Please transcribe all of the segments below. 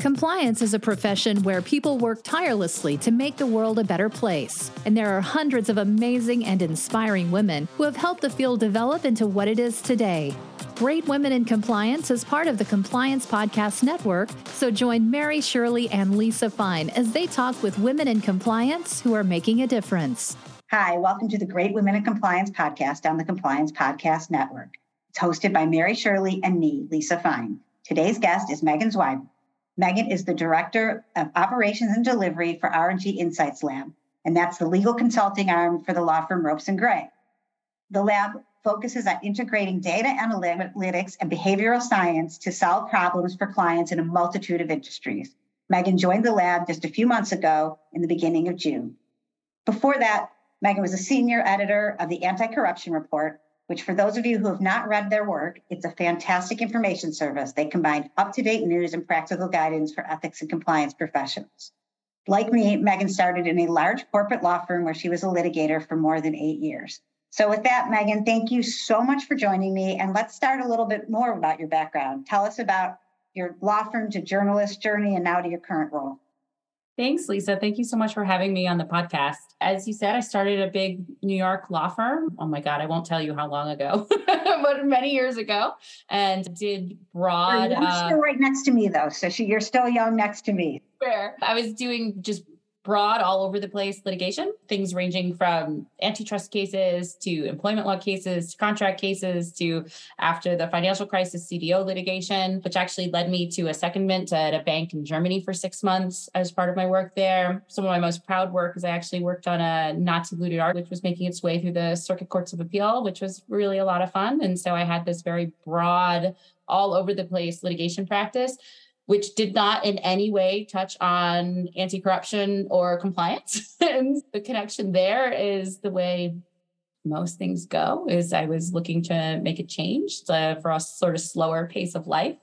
Compliance is a profession where people work tirelessly to make the world a better place. And there are hundreds of amazing and inspiring women who have helped the field develop into what it is today. Great Women in Compliance is part of the Compliance Podcast Network, so join Mary Shirley and Lisa Fine as they talk with women in compliance who are making a difference. Hi, welcome to the Great Women in Compliance podcast on the Compliance Podcast Network. It's hosted by Mary Shirley and me, Lisa Fine. Today's guest is Megan Zwiebel. Megan is the Director of Operations and Delivery for R&G Insights Lab, and that's the legal consulting arm for the law firm Ropes and Gray. The lab focuses on integrating data analytics and behavioral science to solve problems for clients in a multitude of industries. Megan joined the lab just a few months ago in the beginning of June. Before that, Megan was a senior editor of the Anti Corruption Report, which for those of you who have not read their work, it's a fantastic information service. They combine up-to-date news and practical guidance for ethics and compliance professionals. Like me, Megan started in a large corporate law firm where she was a litigator for more than eight years. So with that, Megan, thank you so much for joining me. And let's start a little bit more about your background. Tell us about your law firm to journalist journey and now to your current role. Thanks, Lisa. Thank you so much for having me on the podcast. As you said, I started a big New York law firm. Oh my God, I won't tell you how long ago, but many years ago, and did broad. You're uh, still right next to me, though, so she, you're still young next to me. Fair. I was doing just broad, all over the place litigation, things ranging from antitrust cases to employment law cases to contract cases to after the financial crisis CDO litigation, which actually led me to a secondment at a bank in Germany for six months as part of my work there. Some of my most proud work is I actually worked on a Nazi looted art, which was making its way through the circuit courts of appeal, which was really a lot of fun. And so I had this very broad, all over the place litigation practice which did not in any way touch on anti corruption or compliance. and the connection there is the way most things go is I was looking to make a change to, for a sort of slower pace of life.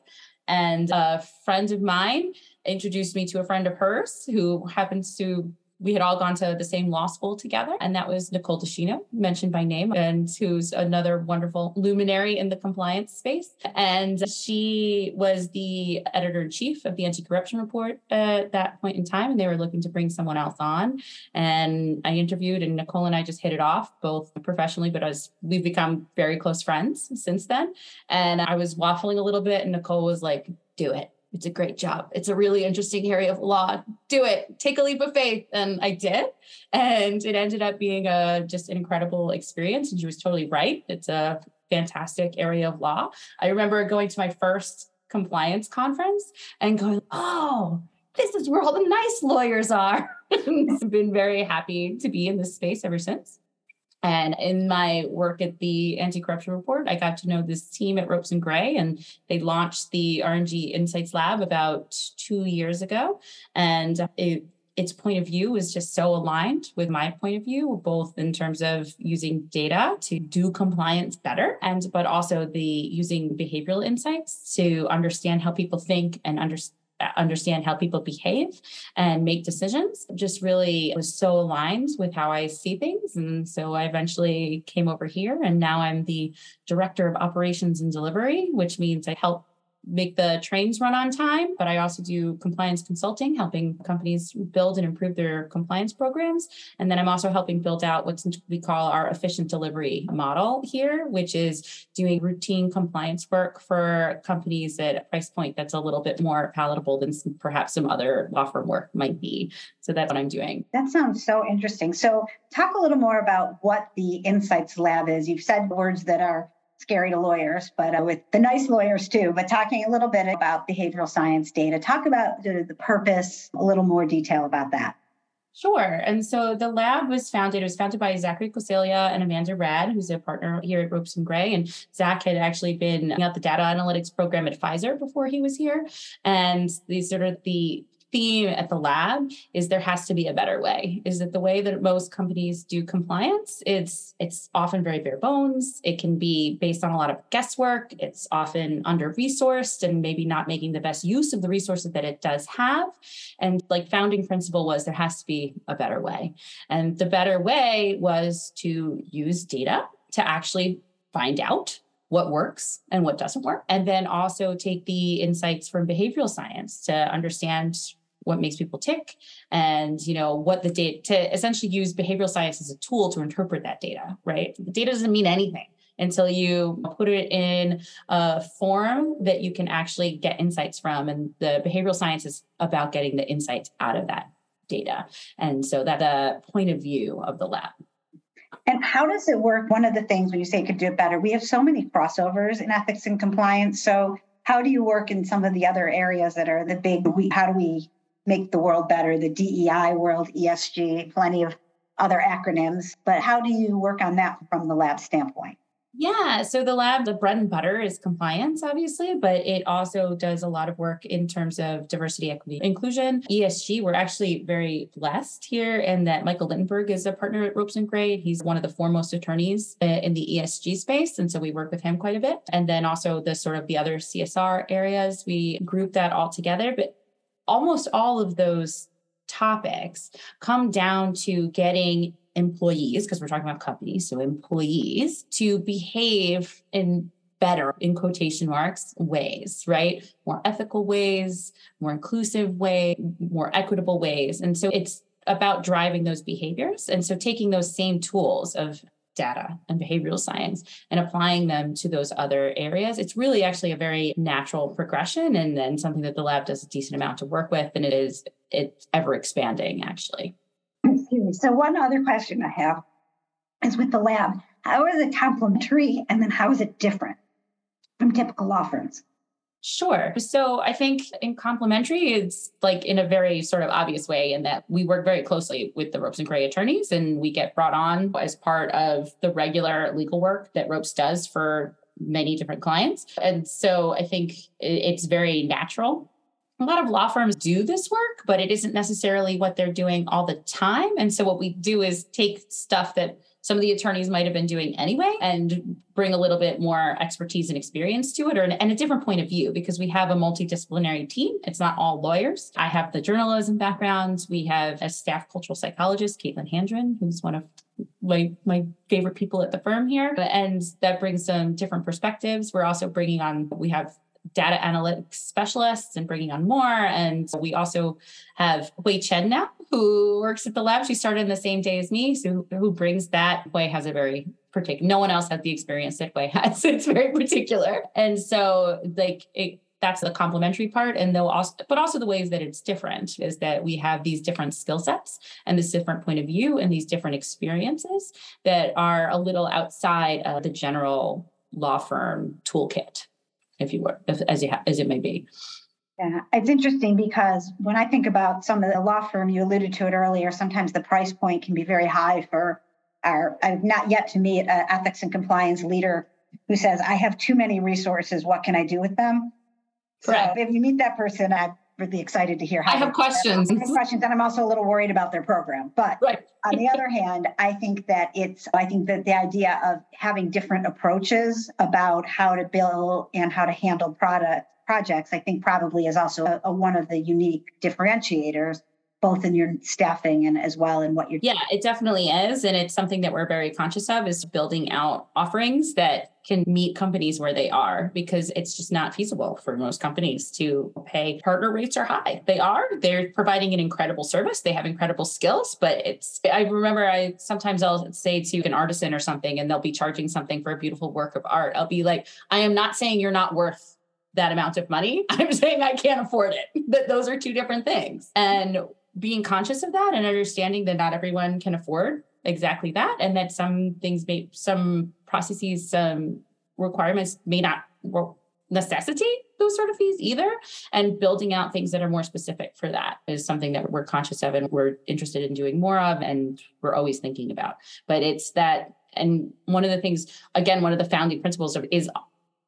And a friend of mine introduced me to a friend of hers who happens to we had all gone to the same law school together. And that was Nicole Di Schino, mentioned by name, and who's another wonderful luminary in the compliance space. And she was the editor in chief of the anti corruption report at that point in time. And they were looking to bring someone else on. And I interviewed, and Nicole and I just hit it off, both professionally, but as we've become very close friends since then. And I was waffling a little bit, and Nicole was like, do it it's a great job. It's a really interesting area of law. Do it. Take a leap of faith. And I did. And it ended up being a just an incredible experience. And she was totally right. It's a fantastic area of law. I remember going to my first compliance conference and going, oh, this is where all the nice lawyers are. I've been very happy to be in this space ever since. And in my work at the anti-corruption report, I got to know this team at Ropes and Gray, and they launched the R&G Insights Lab about two years ago. And it, its point of view is just so aligned with my point of view, both in terms of using data to do compliance better, and but also the using behavioral insights to understand how people think and understand understand how people behave and make decisions just really was so aligned with how I see things. And so I eventually came over here and now I'm the director of operations and delivery, which means I help make the trains run on time, but I also do compliance consulting, helping companies build and improve their compliance programs. And then I'm also helping build out what we call our efficient delivery model here, which is doing routine compliance work for companies at a price point that's a little bit more palatable than some, perhaps some other law firm work might be. So that's what I'm doing. That sounds so interesting. So talk a little more about what the Insights Lab is. You've said words that are scary to lawyers, but uh, with the nice lawyers too. But talking a little bit about behavioral science data, talk about the, the purpose, a little more detail about that. Sure. And so the lab was founded, it was founded by Zachary Coseglia and Amanda Raad, who's a partner here at Ropes and Gray. And Zach had actually been at the data analytics program at Pfizer before he was here. And these sort of the theme at the lab is there has to be a better way. Is that the way that most companies do compliance? It's it's often very bare bones. It can be based on a lot of guesswork. It's often under resourced and maybe not making the best use of the resources that it does have. And like founding principle was there has to be a better way. And the better way was to use data to actually find out what works and what doesn't work. And then also take the insights from behavioral science to understand what makes people tick and you know what the data to essentially use behavioral science as a tool to interpret that data right the data doesn't mean anything until you put it in a form that you can actually get insights from and the behavioral science is about getting the insights out of that data and so that's a uh, point of view of the lab and how does it work? One of the things when you say could do it better, we have so many crossovers in ethics and compliance. So, how do you work in some of the other areas that are the big? We, how do we make the world better? The DEI world, ESG, plenty of other acronyms. But how do you work on that from the lab standpoint? Yeah. So the lab, the bread and butter is compliance, obviously, but it also does a lot of work in terms of diversity, equity, inclusion. ESG, we're actually very blessed here in that Michael Littenberg is a partner at Ropes and Gray. He's one of the foremost attorneys uh, in the ESG space. And so we work with him quite a bit. And then also the sort of the other CSR areas, we group that all together. But almost all of those topics come down to getting employees, because we're talking about companies, so employees to behave in better, in quotation marks, ways, right? More ethical ways, more inclusive way, more equitable ways. And so it's about driving those behaviors. And so taking those same tools of data and behavioral science and applying them to those other areas. It's really actually a very natural progression and then something that the lab does a decent amount to work with. And it is it's ever expanding actually. Excuse me. So one other question I have is with the lab, how is it complementary and then how is it different from typical law firms? Sure. So I think in complementary, it's like in a very sort of obvious way in that we work very closely with the Ropes and Gray attorneys and we get brought on as part of the regular legal work that Ropes does for many different clients. And so I think it's very natural a lot of law firms do this work, but it isn't necessarily what they're doing all the time. And so what we do is take stuff that some of the attorneys might have been doing anyway and bring a little bit more expertise and experience to it or and a different point of view because we have a multidisciplinary team. It's not all lawyers. I have the journalism backgrounds. We have a staff cultural psychologist Caitlin Handron who's one of my my favorite people at the firm here. And that brings some different perspectives. We're also bringing on we have data analytics specialists and bringing on more. And we also have Hui Chen now, who works at the lab. She started in the same day as me, so who brings that. Hui has a very particular. No one else has the experience that Hui has. It's very particular, and so like it that's the complementary part and they'll also but also the ways that it's different is that we have these different skill sets and this different point of view and these different experiences that are a little outside of the general law firm toolkit if you were, if, as, you ha- as it may be. Yeah, it's interesting because when I think about some of the law firm, you alluded to it earlier, sometimes the price point can be very high for our, I've not yet to meet an uh, ethics and compliance leader who says, I have too many resources. What can I do with them? Correct. So if you meet that person, I'd really excited to hear how I have questions. I have questions, and I'm also a little worried about their program. But right. on the other hand, I think that it's I think that the idea of having different approaches about how to build and how to handle product projects, I think probably is also a, a one of the unique differentiators both in your staffing and as well in what you're yeah it definitely is and it's something that we're very conscious of is building out offerings that can meet companies where they are because it's just not feasible for most companies to pay partner rates are high they are they're providing an incredible service they have incredible skills but it's i remember i sometimes i'll say to an artisan or something and they'll be charging something for a beautiful work of art i'll be like i am not saying you're not worth that amount of money. I'm saying I can't afford it. That those are two different things. And being conscious of that and understanding that not everyone can afford exactly that and that some things may some processes some requirements may not necessitate those sort of fees either. And building out things that are more specific for that is something that we're conscious of and we're interested in doing more of and we're always thinking about. But it's that and one of the things again one of the founding principles of is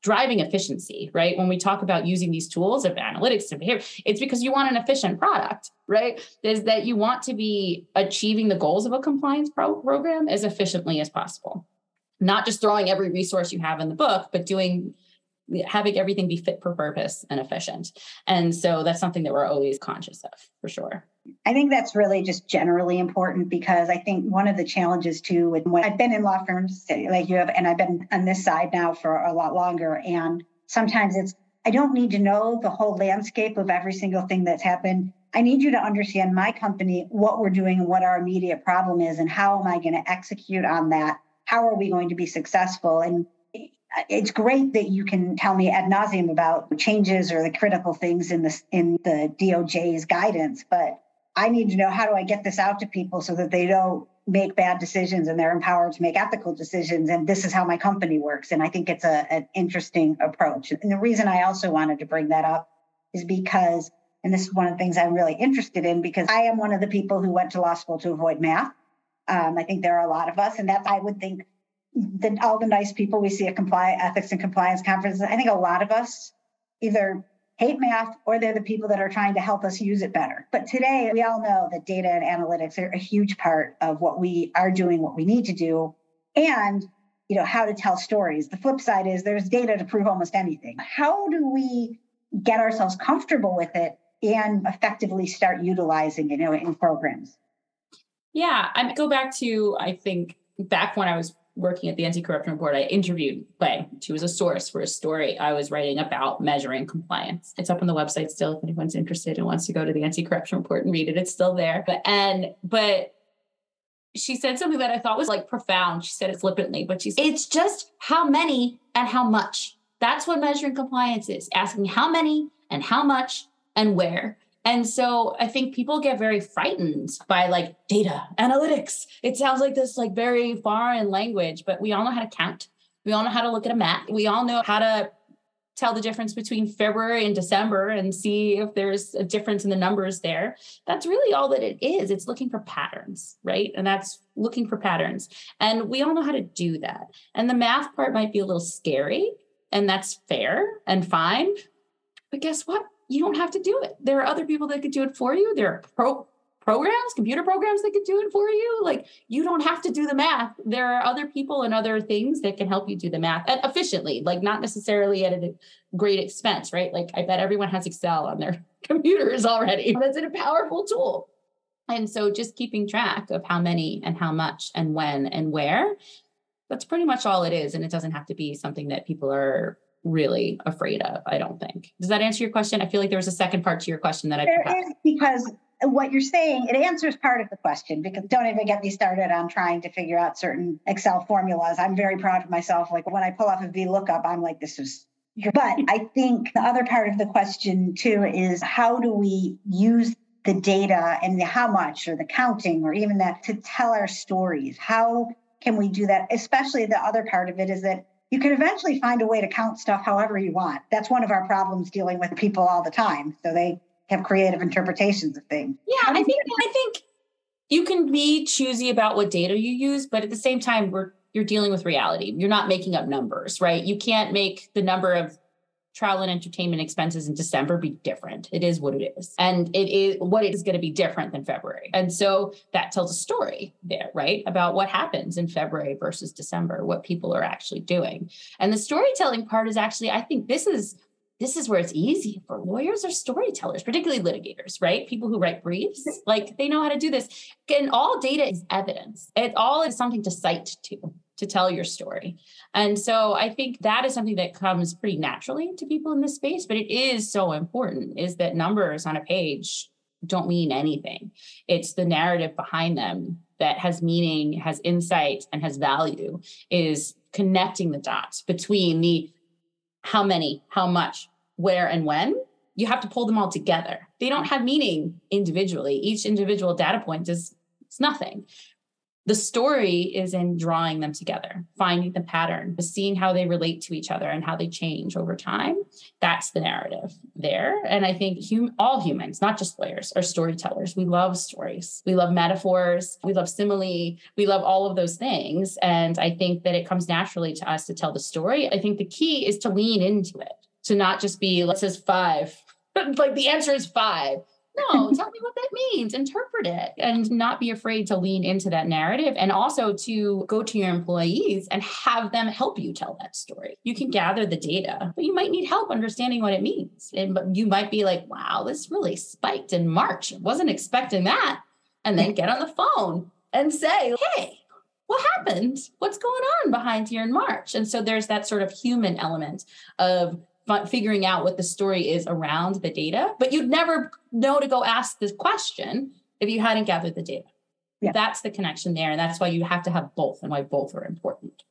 driving efficiency, right? When we talk about using these tools of analytics and behavior, it's because you want an efficient product, right? Is that you want to be achieving the goals of a compliance pro- program as efficiently as possible. Not just throwing every resource you have in the book, but doing having everything be fit for purpose and efficient. And so that's something that we're always conscious of for sure. I think that's really just generally important because I think one of the challenges too, with when I've been in law firms like you have, and I've been on this side now for a lot longer. And sometimes it's, I don't need to know the whole landscape of every single thing that's happened. I need you to understand my company, what we're doing, and what our immediate problem is, and how am I going to execute on that? How are we going to be successful? And it's great that you can tell me ad nauseum about changes or the critical things in the in the DOJ's guidance, but I need to know how do I get this out to people so that they don't make bad decisions and they're empowered to make ethical decisions. And this is how my company works. And I think it's a, an interesting approach. And the reason I also wanted to bring that up is because, and this is one of the things I'm really interested in, because I am one of the people who went to law school to avoid math. Um, I think there are a lot of us, and that I would think the, all the nice people we see at compliance ethics and compliance conferences, I think a lot of us either hate math or they're the people that are trying to help us use it better. But today we all know that data and analytics are a huge part of what we are doing, what we need to do, and you know how to tell stories. The flip side is there's data to prove almost anything. How do we get ourselves comfortable with it and effectively start utilizing it you know, in programs? Yeah, I go back to I think back when I was working at the anti-corruption board, I interviewed Clay. She was a source for a story I was writing about measuring compliance. It's up on the website still if anyone's interested and wants to go to the anti-corruption report and read it. It's still there. But and but she said something that I thought was like profound. She said it flippantly, but she said, it's just how many and how much. That's what measuring compliance is asking how many and how much and where. And so I think people get very frightened by like data analytics. It sounds like this like very foreign language, but we all know how to count. We all know how to look at a map. We all know how to tell the difference between February and December and see if there's a difference in the numbers there. That's really all that it is. It's looking for patterns, right? And that's looking for patterns. And we all know how to do that. And the math part might be a little scary, and that's fair and fine. But guess what? You don't have to do it. There are other people that could do it for you. There are pro programs, computer programs that could do it for you. Like you don't have to do the math. There are other people and other things that can help you do the math efficiently, like not necessarily at a great expense, right? Like I bet everyone has Excel on their computers already. That's a powerful tool. And so just keeping track of how many and how much and when and where, that's pretty much all it is. And it doesn't have to be something that people are really afraid of, I don't think. Does that answer your question? I feel like there was a second part to your question that I There is because what you're saying, it answers part of the question because don't even get me started on trying to figure out certain Excel formulas. I'm very proud of myself. Like when I pull off a VLOOKUP, I'm like, this is but I think the other part of the question too is how do we use the data and the how much or the counting or even that to tell our stories? How can we do that? Especially the other part of it is that you can eventually find a way to count stuff however you want. That's one of our problems dealing with people all the time. So they have creative interpretations of things. Yeah, I think I think you can be choosy about what data you use, but at the same time, we're you're dealing with reality. You're not making up numbers, right? You can't make the number of travel and entertainment expenses in December be different. It is what it is. And it is what it is going to be different than February. And so that tells a story there, right? About what happens in February versus December, what people are actually doing. And the storytelling part is actually, I think this is this is where it's easy for lawyers or storytellers, particularly litigators, right? People who write briefs, like they know how to do this. And all data is evidence. It all is something to cite to to tell your story. And so I think that is something that comes pretty naturally to people in this space, but it is so important is that numbers on a page don't mean anything. It's the narrative behind them that has meaning, has insight, and has value, is connecting the dots between the how many, how much, where, and when. You have to pull them all together. They don't have meaning individually. Each individual data point is it's nothing. The story is in drawing them together, finding the pattern, seeing how they relate to each other and how they change over time. That's the narrative there. And I think hum- all humans, not just lawyers, are storytellers. We love stories. We love metaphors. We love simile. We love all of those things. And I think that it comes naturally to us to tell the story. I think the key is to lean into it, to not just be, let's say five. like the answer is five no, tell me what that means, interpret it, and not be afraid to lean into that narrative. And also to go to your employees and have them help you tell that story. You can gather the data, but you might need help understanding what it means. And you might be like, wow, this really spiked in March. I wasn't expecting that. And then get on the phone and say, hey, what happened? What's going on behind here in March? And so there's that sort of human element of figuring out what the story is around the data, but you'd never know to go ask this question if you hadn't gathered the data. Yeah. That's the connection there. And that's why you have to have both and why both are important.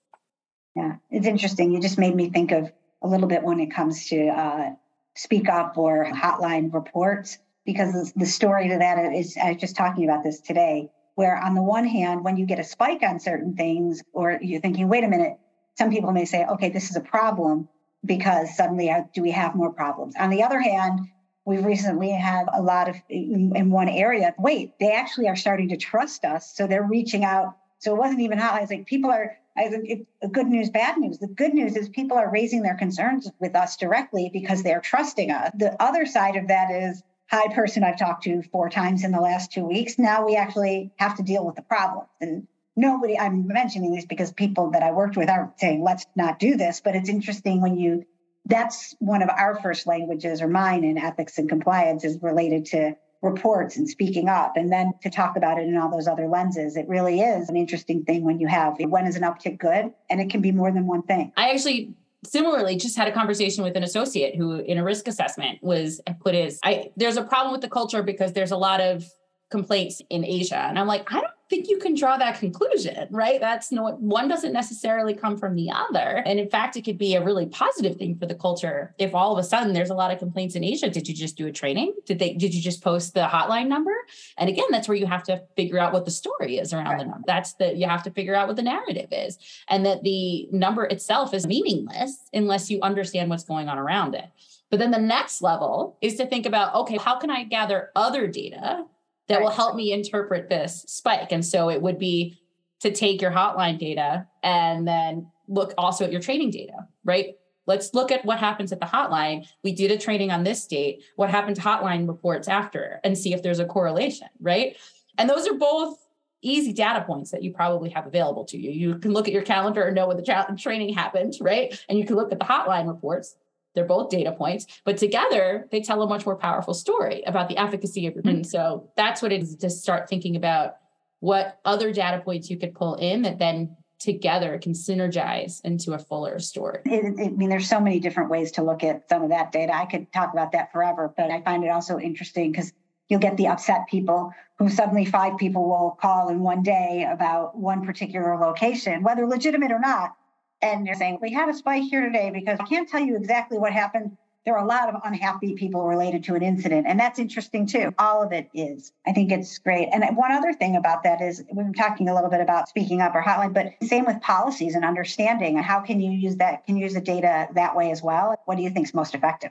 Yeah, it's interesting. You just made me think of a little bit when it comes to uh, speak up or hotline reports, because the story to that is I was just talking about this today, where on the one hand, when you get a spike on certain things, or you're thinking, wait a minute, some people may say, okay, this is a problem because suddenly do we have more problems? On the other hand, we've recently had a lot of in, one area. Wait, they actually are starting to trust us, so they're reaching out. So it wasn't even hot. I was like, people are. I think it, good news, bad news. The good news is people are raising their concerns with us directly because they're trusting us. The other side of that is hi person I've talked to four times in the last two weeks. Now we actually have to deal with the problem. And nobody, I'm mentioning this because people that I worked with aren't saying, let's not do this. But it's interesting when you, that's one of our first languages or mine in ethics and compliance is related to reports and speaking up and then to talk about it in all those other lenses. It really is an interesting thing when you have when is an uptick good? And it can be more than one thing. I actually similarly just had a conversation with an associate who in a risk assessment was put his i there's a problem with the culture because there's a lot of complaints in asia. And i'm like i don't think you can draw that conclusion, right? That's no one doesn't necessarily come from the other. And in fact, it could be a really positive thing for the culture if all of a sudden there's a lot of complaints in Asia. Did you just do a training? Did they did you just post the hotline number? And again, that's where you have to figure out what the story is around right. the number. That's the you have to figure out what the narrative is. And that the number itself is meaningless unless you understand what's going on around it. But then the next level is to think about okay, how can I gather other data that right. will help me interpret this spike. And so it would be to take your hotline data and then look also at your training data, right? Let's look at what happens at the hotline. We did a training on this date. What happened to hotline reports after and see if there's a correlation, right? And those are both easy data points that you probably have available to you. You can look at your calendar and know when the tra- training happened, right? And you can look at the hotline reports they're both data points, but together they tell a much more powerful story about the efficacy of your. Mm-hmm. And so that's what it is to start thinking about what other data points you could pull in that then together can synergize into a fuller story. It, I mean, there's so many different ways to look at some of that data. I could talk about that forever, but I find it also interesting because you'll get the upset people who suddenly five people will call in one day about one particular location, whether legitimate or not and they're saying, we had a spike here today because I can't tell you exactly what happened. There are a lot of unhappy people related to an incident, and that's interesting too. All of it is. I think it's great. And one other thing about that is we've been talking a little bit about speaking up or hotline, but same with policies and understanding. How can you use that? Can you use the data that way as well? What do you think is most effective?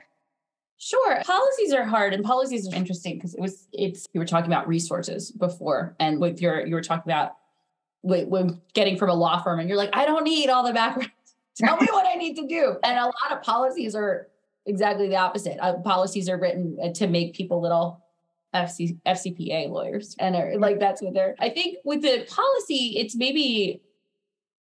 Sure. Policies are hard and policies are interesting because it was it's you were talking about resources before and with your you were talking about when getting from a law firm and you're like, I don't need all the background. Tell me what I need to do. And a lot of policies are exactly the opposite. Uh, policies are written uh, to make people little FC, FCPA lawyers. And are, like that's what they're, I think with the policy, it's maybe,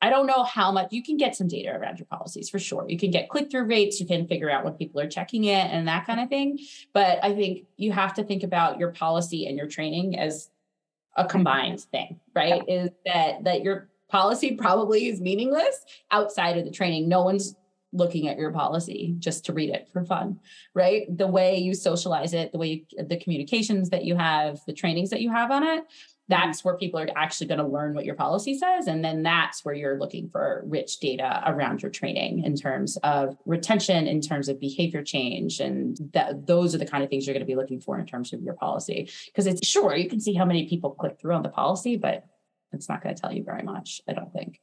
I don't know how much you can get some data around your policies for sure. You can get click through rates, you can figure out when people are checking it and that kind of thing. But I think you have to think about your policy and your training as a combined thing, right? Yeah. Is that that your policy probably is meaningless outside of the training. No one's looking at your policy just to read it for fun, right? The way you socialize it, the way you, the communications that you have, the trainings that you have on it, that's where people are actually going to learn what your policy says and then that's where you're looking for rich data around your training in terms of retention in terms of behavior change and that those are the kind of things you're going to be looking for in terms of your policy. Because it's sure you can see how many people click through on the policy but it's not going to tell you very much i don't think.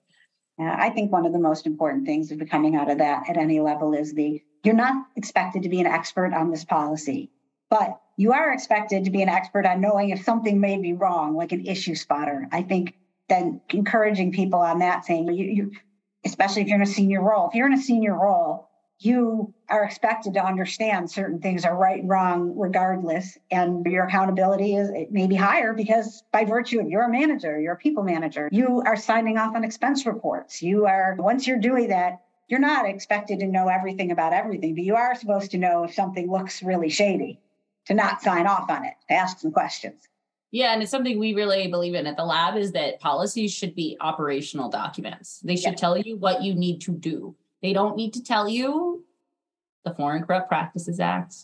Yeah, I think one of the most important things of coming out of that at any level is the you're not expected to be an expert on this policy, but you are expected to be an expert on knowing if something may be wrong, like an issue spotter. I think then encouraging people on that, saying you, you especially if you're in a senior role, if you're in a senior role, you are expected to understand certain things are right and wrong regardless and your accountability is it may be higher because by virtue of you're a manager you're a people manager you are signing off on expense reports. You are once you're doing that you're not expected to know everything about everything but you are supposed to know if something looks really shady to not sign off on it to ask some questions yeah, and it's something we really believe in at the lab is that policies should be operational documents. They should yeah. tell you what you need to do. They don't need to tell you the Foreign Corrupt Practices Act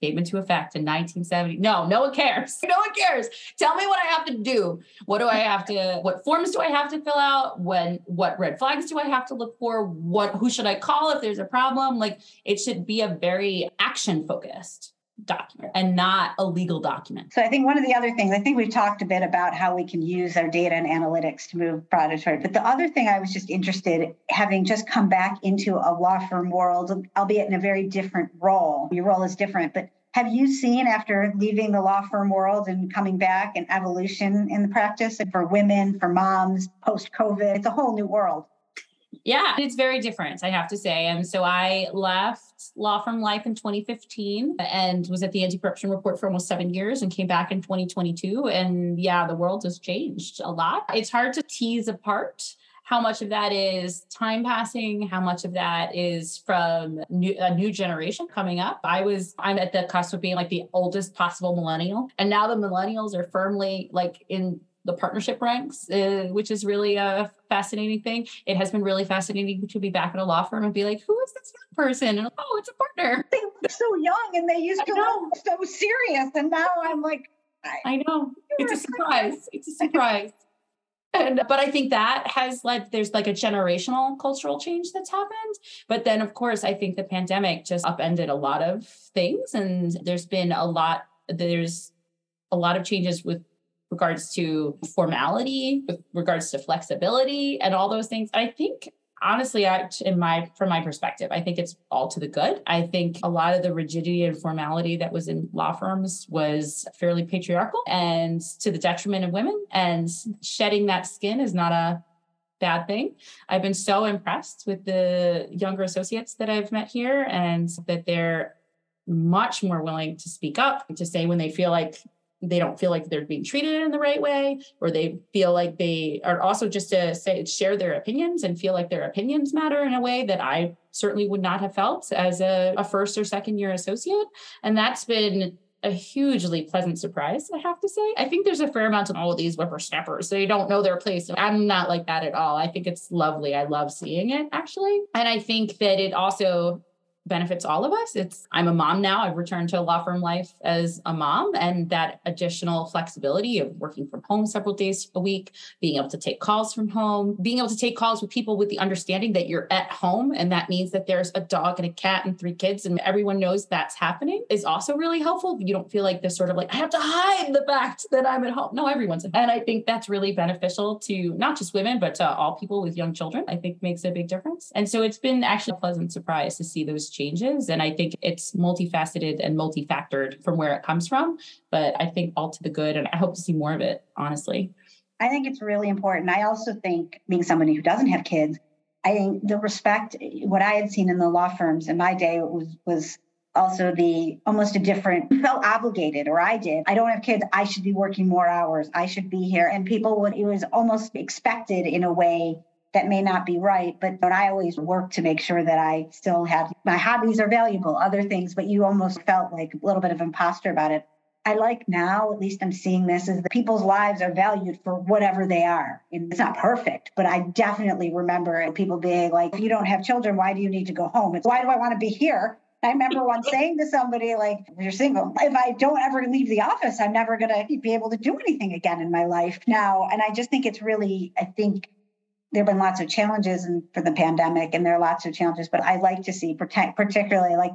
came into effect in 1970. No, no one cares. No one cares. Tell me what I have to do. What do I have to what forms do I have to fill out? When what red flags do I have to look for? What who should I call if there's a problem? Like it should be a very action focused document and not a legal document. So I think one of the other things, I think we've talked a bit about how we can use our data and analytics to move predatory. But the other thing I was just interested, having just come back into a law firm world, albeit in a very different role. Your role is different, but have you seen after leaving the law firm world and coming back an evolution in the practice and for women, for moms, post COVID? It's a whole new world. Yeah, it's very different, I have to say. And so I left law firm life in 2015 and was at the anti corruption report for almost seven years and came back in 2022. And yeah, the world has changed a lot. It's hard to tease apart how much of that is time passing how much of that is from new, a new generation coming up i was i'm at the cusp of being like the oldest possible millennial and now the millennials are firmly like in the partnership ranks, uh, which is really a fascinating thing. It has been really fascinating to be back at a law firm and be like, who is this young person? And oh, it's a partner. They look so young and they used to look so serious. And now I'm like, I, I know. It's a surprise. It's a surprise. And, but I think that has led, there's like a generational cultural change that's happened. But then, of course, I think the pandemic just upended a lot of things. And there's been a lot, there's a lot of changes with regards to formality, with regards to flexibility, and all those things. I think honestly I, in my from my perspective i think it's all to the good. I think a lot of the rigidity and formality that was in law firms was fairly patriarchal and to the detriment of women. And shedding that skin is not a bad thing. I've been so impressed with the younger associates that i've met here and that they're much more willing to speak up to say when they feel like they don't feel like they're being treated in the right way or they feel like they are also just to say share their opinions and feel like their opinions matter in a way that i certainly would not have felt as a, a first or second year associate and that's been a hugely pleasant surprise, I have to say. I think there's a fair amount of all of these whippersnappers. They don't know their place. I'm not like that at all. I think it's lovely. I love seeing it actually. And I think that it also benefits all of us. It's I'm a mom now. I've returned to law firm life as a mom and that additional flexibility of working from home several days a week, being able to take calls from home, being able to take calls with people with the understanding that you're at home and that means that there's a dog and a cat and three kids and everyone knows that's happening is also really helpful. You don't feel like this sort of like I have to hide the fact that I'm at home. No, everyone's and I think that's really beneficial to not just women but to all people with young children. I think makes a big difference. And so it's been actually a pleasant surprise to see those changes. And I think it's multifaceted and multifactored from where it comes from. But I think all to the good. And I hope to see more of it, honestly. I think it's really important. I also think, being somebody who doesn't have kids, I think the respect, what I had seen in the law firms in my day was was also the almost a different felt obligated or i did i don't have kids i should be working more hours i should be here and people would it was almost expected in a way that may not be right, but, but I always work to make sure that I still have my hobbies are valuable, other things, but you almost felt like a little bit of imposter about it. I like now, at least I'm seeing this, is that people's lives are valued for whatever they are. And it's not perfect, but I definitely remember people being like, if you don't have children, why do you need to go home? It's why do I want to be here? I remember once saying to somebody, like, you're single, if I don't ever leave the office, I'm never going to be able to do anything again in my life now. And I just think it's really, I think there have been lots of challenges and for the pandemic and there are lots of challenges but i like to see protect particularly like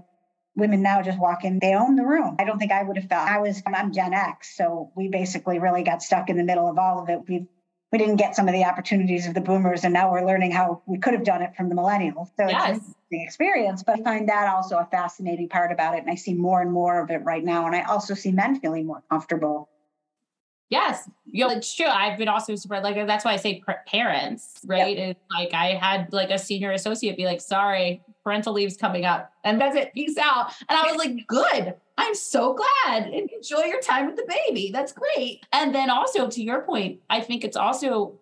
women now just walk in they own the room. I don't think i would have felt i was i'm gen x so we basically really got stuck in the middle of all of it. We we didn't get some of the opportunities of the boomers and now we're learning how we could have done it from the millennials. So yes. it's the experience but i find that also a fascinating part about it and i see more and more of it right now and i also see men feeling more comfortable Yes, you know, it's true. I've been also super like that's why I say parents, right? It's like I had like a senior associate be like, "Sorry, parental leave's coming up," and that's it. Peace out. And I was like, "Good. I'm so glad. And enjoy your time with the baby. That's great." And then also to your point, I think it's also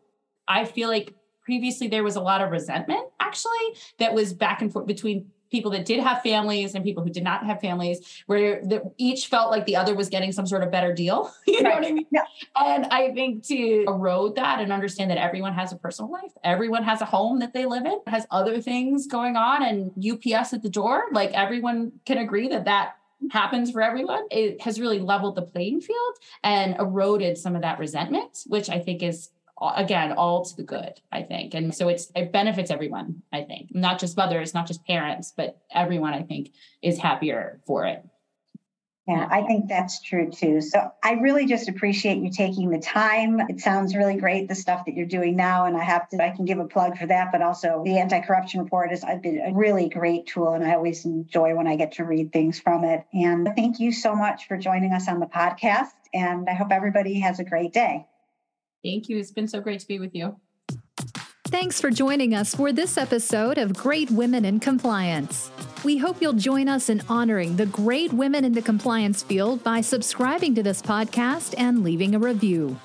I feel like previously there was a lot of resentment actually that was back and forth between people that did have families and people who did not have families, where the, each felt like the other was getting some sort of better deal. You know right. what I mean? Yeah. And I think to erode that and understand that everyone has a personal life, everyone has a home that they live in, has other things going on, and UPS at the door, like everyone can agree that that happens for everyone. It has really leveled the playing field and eroded some of that resentment, which I think is again all to the good i think and so it's it benefits everyone i think not just mothers not just parents but everyone i think is happier for it yeah, I think that's true too. So I really just appreciate you taking the time. It sounds really great, the stuff that you're doing now. And I have to, I can give a plug for that, but also the anti corruption report has uh, been a really great tool. And I always enjoy when I get to read things from it. And thank you so much for joining us on the podcast. And I hope everybody has a great day. Thank you. It's been so great to be with you. Thanks for joining us for this episode of Great Women in Compliance. We hope you'll join us in honoring the great women in the compliance field by subscribing to this podcast and leaving a review.